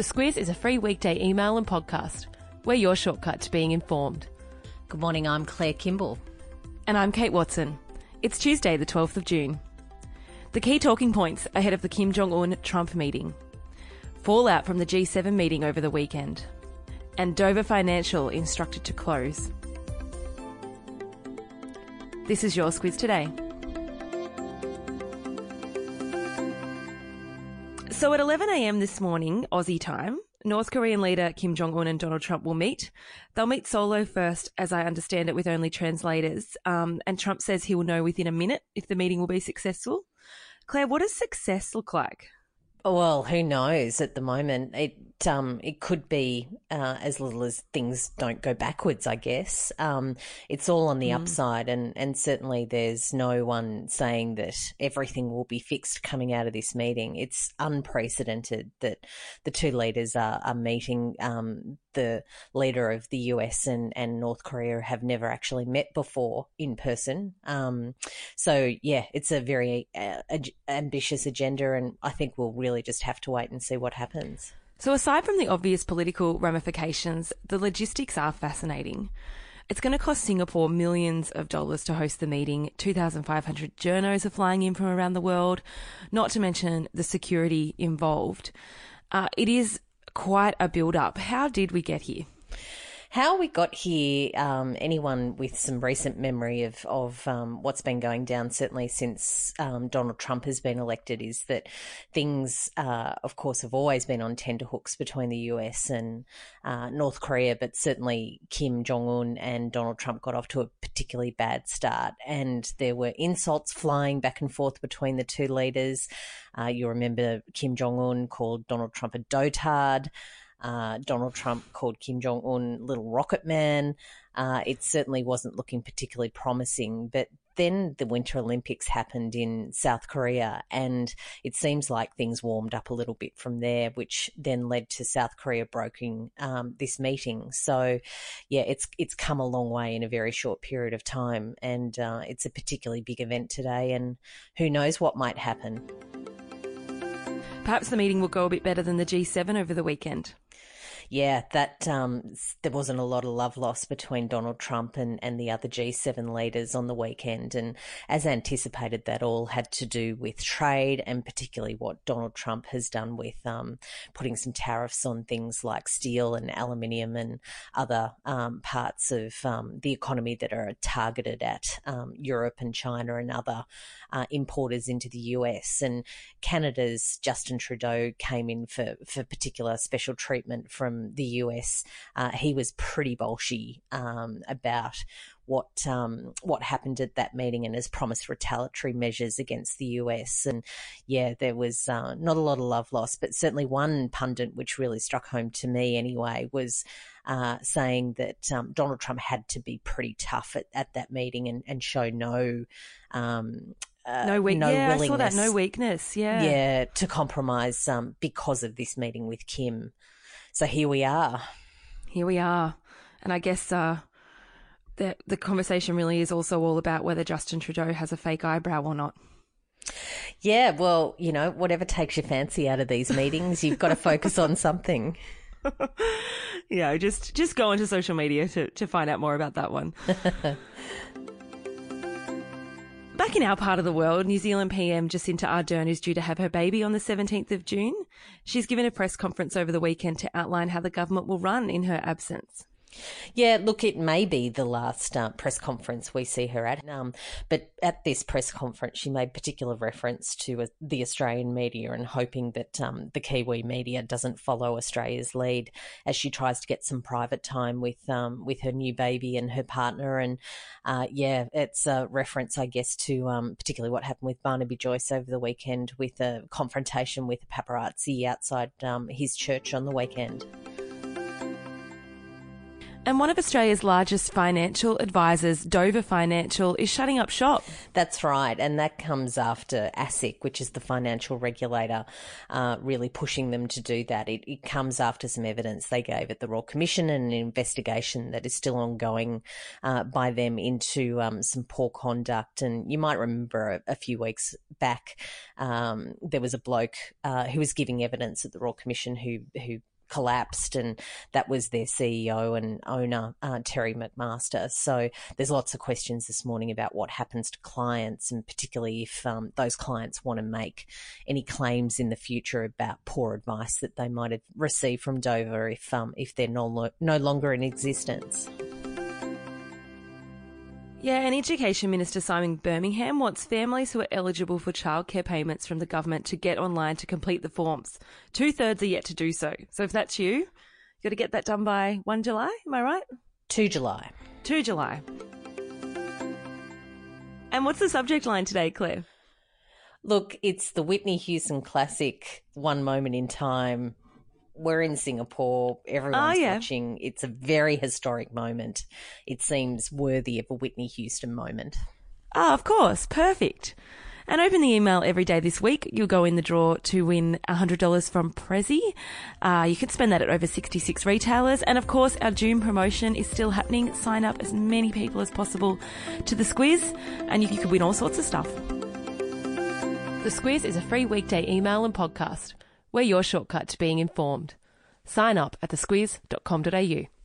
The Squiz is a free weekday email and podcast. We're your shortcut to being informed. Good morning, I'm Claire Kimball. And I'm Kate Watson. It's Tuesday, the 12th of June. The key talking points ahead of the Kim Jong un Trump meeting. Fallout from the G7 meeting over the weekend. And Dover Financial instructed to close. This is your Squiz today. So at 11am this morning, Aussie time, North Korean leader Kim Jong un and Donald Trump will meet. They'll meet solo first, as I understand it, with only translators. Um, and Trump says he will know within a minute if the meeting will be successful. Claire, what does success look like? Well, who knows at the moment? It um it could be uh, as little as things don't go backwards. I guess um it's all on the mm. upside, and and certainly there's no one saying that everything will be fixed coming out of this meeting. It's unprecedented that the two leaders are are meeting. Um, the leader of the US and, and North Korea have never actually met before in person. Um, so yeah, it's a very uh, ambitious agenda, and I think we'll really just have to wait and see what happens. So aside from the obvious political ramifications, the logistics are fascinating. It's going to cost Singapore millions of dollars to host the meeting. 2,500 journos are flying in from around the world, not to mention the security involved. Uh, it is quite a build up. How did we get here? How we got here, um, anyone with some recent memory of, of um, what's been going down, certainly since um, Donald Trump has been elected, is that things, uh, of course, have always been on tenterhooks between the US and uh, North Korea, but certainly Kim Jong un and Donald Trump got off to a particularly bad start. And there were insults flying back and forth between the two leaders. Uh, you remember Kim Jong un called Donald Trump a dotard. Uh, Donald Trump called Kim Jong un Little Rocket Man. Uh, it certainly wasn't looking particularly promising. But then the Winter Olympics happened in South Korea, and it seems like things warmed up a little bit from there, which then led to South Korea broking um, this meeting. So, yeah, it's it's come a long way in a very short period of time, and uh, it's a particularly big event today. And who knows what might happen. Perhaps the meeting will go a bit better than the G7 over the weekend yeah, that um, there wasn't a lot of love lost between Donald Trump and, and the other G7 leaders on the weekend. And as anticipated, that all had to do with trade and particularly what Donald Trump has done with um, putting some tariffs on things like steel and aluminium and other um, parts of um, the economy that are targeted at um, Europe and China and other uh, importers into the US. And Canada's Justin Trudeau came in for, for particular special treatment from the US, uh, he was pretty bolshy um, about what um, what happened at that meeting and has promised retaliatory measures against the US. And yeah, there was uh, not a lot of love lost, but certainly one pundit which really struck home to me anyway was uh, saying that um, Donald Trump had to be pretty tough at, at that meeting and, and show no. Um, uh, no, weak- no yeah, I saw that. No weakness. Yeah. Yeah, to compromise um, because of this meeting with Kim. So here we are. Here we are. And I guess uh, the, the conversation really is also all about whether Justin Trudeau has a fake eyebrow or not. Yeah, well, you know, whatever takes your fancy out of these meetings, you've got to focus on something. yeah, just just go onto social media to, to find out more about that one. Back in our part of the world, New Zealand PM Jacinda Ardern is due to have her baby on the 17th of June. She's given a press conference over the weekend to outline how the government will run in her absence. Yeah, look, it may be the last uh, press conference we see her at. Um, but at this press conference, she made particular reference to uh, the Australian media and hoping that um, the Kiwi media doesn't follow Australia's lead as she tries to get some private time with um, with her new baby and her partner. And uh, yeah, it's a reference, I guess, to um, particularly what happened with Barnaby Joyce over the weekend with a confrontation with paparazzi outside um, his church on the weekend. And one of Australia's largest financial advisors, Dover Financial, is shutting up shop. That's right. And that comes after ASIC, which is the financial regulator, uh, really pushing them to do that. It, it, comes after some evidence they gave at the Royal Commission and an investigation that is still ongoing uh, by them into um, some poor conduct. And you might remember a, a few weeks back, um, there was a bloke uh, who was giving evidence at the Royal Commission who, who collapsed, and that was their CEO and owner, uh, Terry McMaster. So there's lots of questions this morning about what happens to clients, and particularly if um, those clients want to make any claims in the future about poor advice that they might have received from Dover if um, if they're no, lo- no longer in existence. Yeah, and Education Minister Simon Birmingham wants families who are eligible for childcare payments from the government to get online to complete the forms. Two thirds are yet to do so. So if that's you, you've got to get that done by 1 July, am I right? 2 July. 2 July. And what's the subject line today, Claire? Look, it's the Whitney Houston classic, One Moment in Time, we're in Singapore. Everyone's oh, yeah. watching. It's a very historic moment. It seems worthy of a Whitney Houston moment. Ah, oh, of course. Perfect. And open the email every day this week. You'll go in the draw to win $100 from Prezzee. Uh, you can spend that at over 66 retailers. And of course, our June promotion is still happening. Sign up as many people as possible to the Squiz, and you, you could win all sorts of stuff. The Squiz is a free weekday email and podcast. We're your shortcut to being informed. Sign up at thesquiz.com.au.